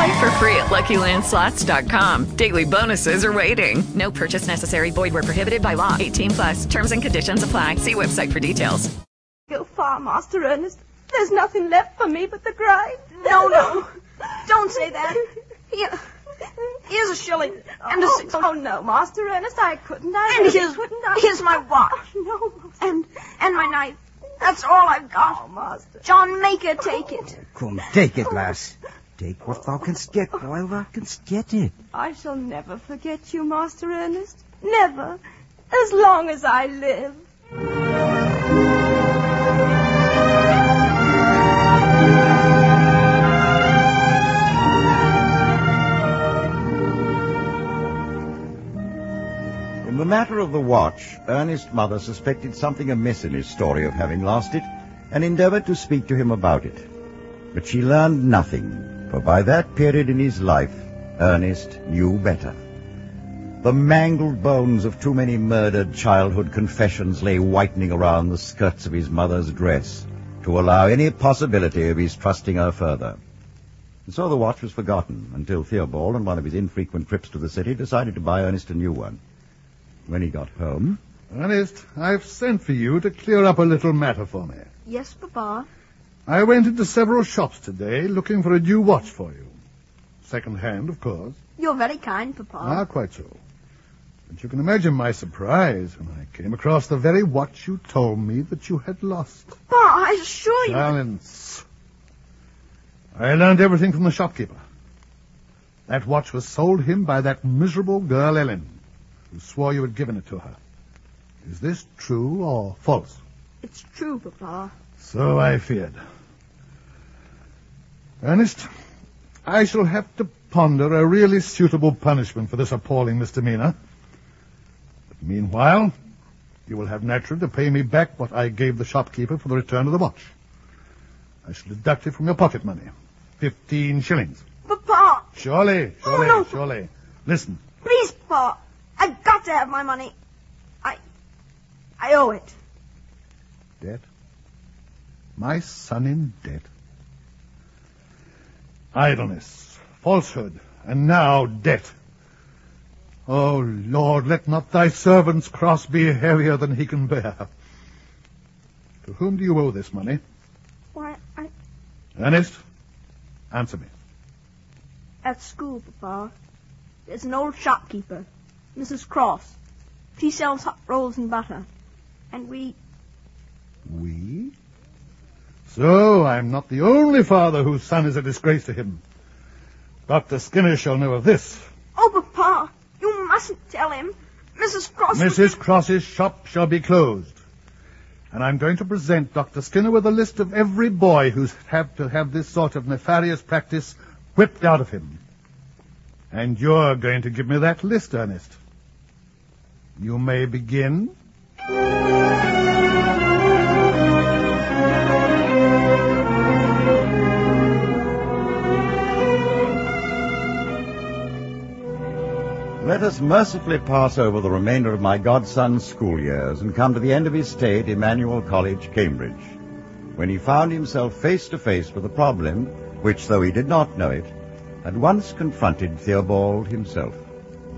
Play for free at LuckyLandSlots.com. Daily bonuses are waiting. No purchase necessary. Void were prohibited by law. 18 plus. Terms and conditions apply. See website for details. Go far, Master Ernest. There's nothing left for me but the grind. No, no. Don't say that. Here. Here's a shilling and a oh, six. Oh, no, Master Ernest, I couldn't. I And really here's- couldn't. I... here's my oh, watch. No, And and my knife. That's all I've got. Oh, Master. John Maker, take it. Come, take it, lass. Take what thou canst get while thou canst get it. I shall never forget you, Master Ernest. Never. As long as I live. In the matter of the watch, Ernest's mother suspected something amiss in his story of having lost it, and endeavored to speak to him about it. But she learned nothing, for by that period in his life, Ernest knew better. The mangled bones of too many murdered childhood confessions lay whitening around the skirts of his mother's dress to allow any possibility of his trusting her further. And so the watch was forgotten until Theobald, on one of his infrequent trips to the city, decided to buy Ernest a new one. When he got home, Ernest, I've sent for you to clear up a little matter for me. Yes, Papa. I went into several shops today looking for a new watch for you. Second hand, of course. You're very kind, Papa. Ah, quite so. But you can imagine my surprise when I came across the very watch you told me that you had lost. Papa, I assure you. Silence. I learned everything from the shopkeeper. That watch was sold him by that miserable girl Ellen, who swore you had given it to her. Is this true or false? It's true, Papa. So I feared. Ernest, I shall have to ponder a really suitable punishment for this appalling misdemeanor. But meanwhile, you will have naturally to pay me back what I gave the shopkeeper for the return of the watch. I shall deduct it from your pocket money. Fifteen shillings. Papa, Surely, surely, oh, no. surely. Listen, please, Papa. I've got to have my money. I... I owe it. debt. My son in debt. Idleness, falsehood, and now debt. Oh, Lord, let not thy servant's cross be heavier than he can bear. To whom do you owe this money? Why, I... Ernest, answer me. At school, Papa. There's an old shopkeeper, Mrs. Cross. She sells hot rolls and butter. And we... We? So I'm not the only father whose son is a disgrace to him. Dr. Skinner shall know of this. Oh, Papa, you mustn't tell him. Mrs. Cross... Mrs. Cross's shop shall be closed. And I'm going to present Dr. Skinner with a list of every boy who's had to have this sort of nefarious practice whipped out of him. And you're going to give me that list, Ernest. You may begin. Let us mercifully pass over the remainder of my godson's school years and come to the end of his stay at Emmanuel College, Cambridge, when he found himself face to face with a problem which, though he did not know it, had once confronted Theobald himself.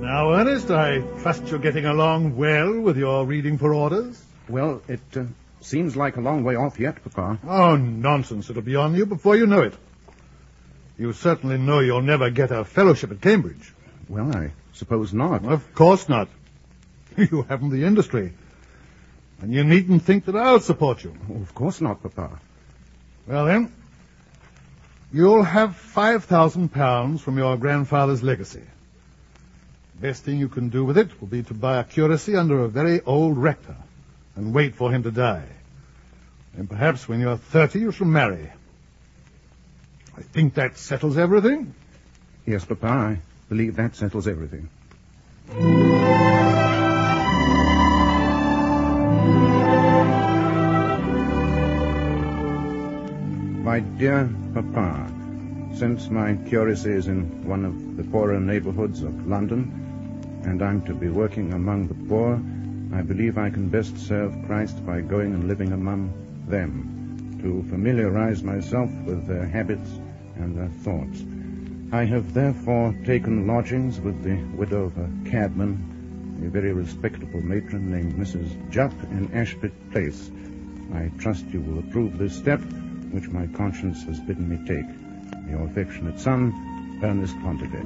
Now, Ernest, I trust you're getting along well with your reading for orders. Well, it uh, seems like a long way off yet, Papa. Oh, nonsense. It'll be on you before you know it. You certainly know you'll never get a fellowship at Cambridge. Well, I suppose not. Of course not. You haven't the industry. And you needn't think that I'll support you. Oh, of course not, Papa. Well then, you'll have five thousand pounds from your grandfather's legacy. Best thing you can do with it will be to buy a curacy under a very old rector and wait for him to die. And perhaps when you're thirty you shall marry. I think that settles everything. Yes, Papa, I believe that settles everything. My dear Papa, since my curacy is in one of the poorer neighborhoods of London, and I'm to be working among the poor, I believe I can best serve Christ by going and living among them, to familiarize myself with their habits and their thoughts. I have therefore taken lodgings with the widow of a cabman, a very respectable matron named Mrs. Jupp in Ashpit Place. I trust you will approve this step, which my conscience has bidden me take. Your affectionate son, Ernest Pontifex.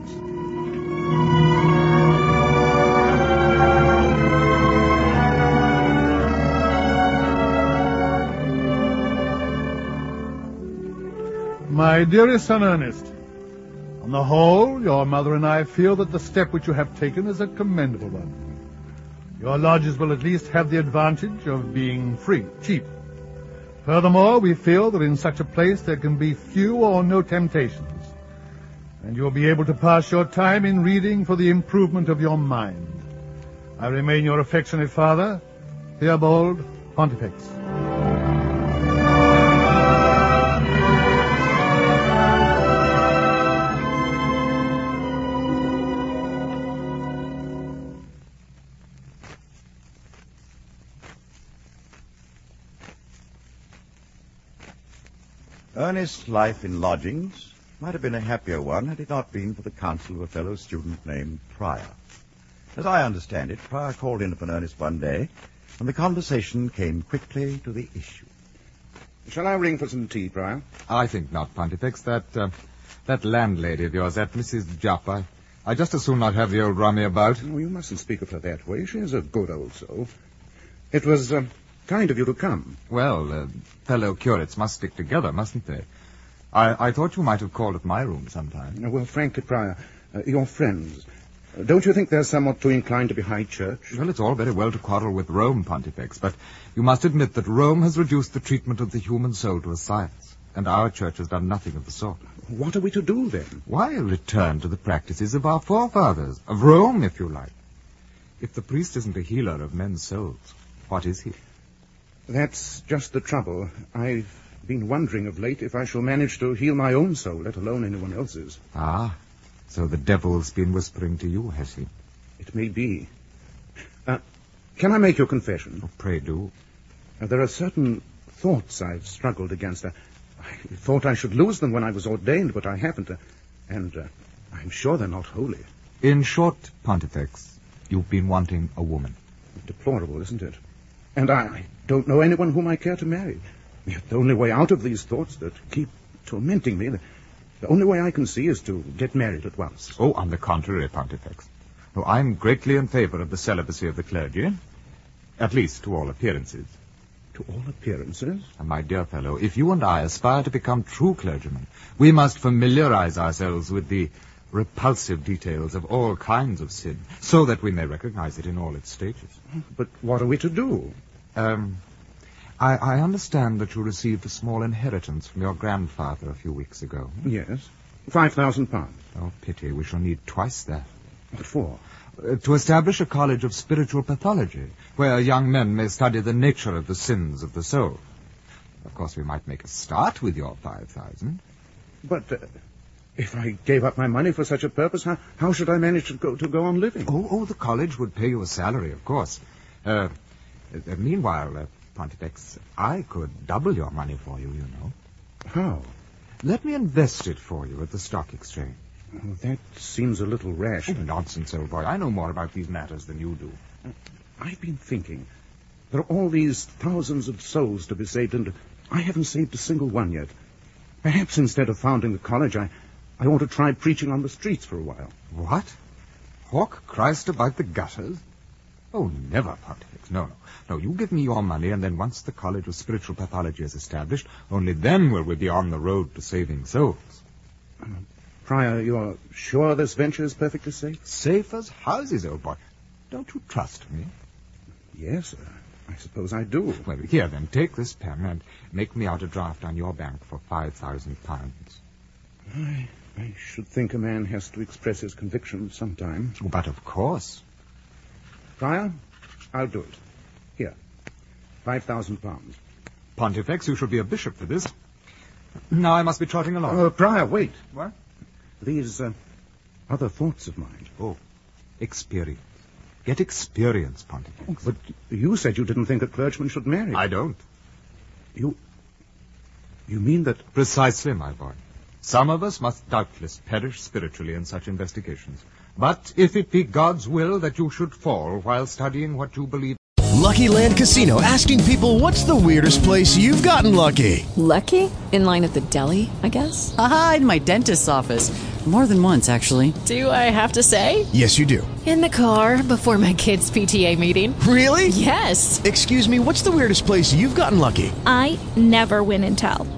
My dearest son Ernest, on the whole, your mother and I feel that the step which you have taken is a commendable one. Your lodgers will at least have the advantage of being free, cheap. Furthermore, we feel that in such a place there can be few or no temptations, and you'll be able to pass your time in reading for the improvement of your mind. I remain your affectionate father, Theobald Pontifex. Ernest's life in lodgings might have been a happier one had it not been for the counsel of a fellow student named Pryor. As I understand it, Pryor called in upon Ernest one day, and the conversation came quickly to the issue. Shall I ring for some tea, Pryor? I think not, Pontifex. That, uh, that landlady of yours, that Mrs. Jupp, I, I just as soon not have the old rummy about. Oh, you mustn't speak of her that way. She is a good old soul. It was uh, kind of you to come. Well, uh, fellow curates must stick together, mustn't they? I, I thought you might have called at my room sometime. Uh, Well, frankly, Pryor, uh, your friends, uh, don't you think they're somewhat too inclined to be high church? Well, it's all very well to quarrel with Rome, Pontifex, but you must admit that Rome has reduced the treatment of the human soul to a science, and our church has done nothing of the sort. What are we to do then? Why return to the practices of our forefathers, of Rome, if you like? If the priest isn't a healer of men's souls, what is he? That's just the trouble. I've been wondering of late if I shall manage to heal my own soul, let alone anyone else's. Ah, so the devil's been whispering to you, has he? It may be. Uh, can I make your confession? Oh, pray do. Uh, there are certain thoughts I've struggled against. Uh, I thought I should lose them when I was ordained, but I haven't. Uh, and uh, I'm sure they're not holy. In short, Pontifex, you've been wanting a woman. Deplorable, isn't it? And I don't know anyone whom I care to marry. Yet the only way out of these thoughts that keep tormenting me, the, the only way I can see is to get married at once. Oh, on the contrary, Pontifex. No, I'm greatly in favor of the celibacy of the clergy. At least to all appearances. To all appearances? And my dear fellow, if you and I aspire to become true clergymen, we must familiarize ourselves with the repulsive details of all kinds of sin, so that we may recognize it in all its stages. But what are we to do? Um, I, I understand that you received a small inheritance from your grandfather a few weeks ago. Yes. Five thousand pounds. Oh, pity. We shall need twice that. What for? Uh, to establish a college of spiritual pathology, where young men may study the nature of the sins of the soul. Of course, we might make a start with your five thousand. But uh, if I gave up my money for such a purpose, how, how should I manage to go to go on living? Oh, oh, the college would pay you a salary, of course. Uh, uh, meanwhile, uh, Pontifex, I could double your money for you, you know. How? Let me invest it for you at the stock exchange. Oh, that seems a little rash. Oh, nonsense, old boy. I know more about these matters than you do. I've been thinking. There are all these thousands of souls to be saved, and I haven't saved a single one yet. Perhaps instead of founding the college, I, I ought to try preaching on the streets for a while. What? Hawk Christ about the gutters? Oh, never, Pontifex. No, no. No, you give me your money, and then once the College of Spiritual Pathology is established, only then will we be on the road to saving souls. Pryor, you're sure this venture is perfectly safe? Safe as houses, old boy. Don't you trust me? Yes, sir. I suppose I do. Well, here then, take this pen and make me out a draft on your bank for five thousand pounds. I, I should think a man has to express his convictions sometime. But of course. Pryor, I'll do it. Here, five thousand pounds. Pontifex, you should be a bishop for this. Now I must be trotting along. Uh, Pryor, wait. What? These uh, other thoughts of mine. Oh, experience. Get experience, Pontifex. But you said you didn't think a clergyman should marry. I don't. You. You mean that. Precisely, my boy. Some of us must doubtless perish spiritually in such investigations. But if it be God's will that you should fall while studying what you believe. Lucky Land Casino asking people what's the weirdest place you've gotten lucky? Lucky? In line at the deli, I guess? Aha, in my dentist's office. More than once, actually. Do I have to say? Yes, you do. In the car before my kids' PTA meeting. Really? Yes. Excuse me, what's the weirdest place you've gotten lucky? I never win and tell.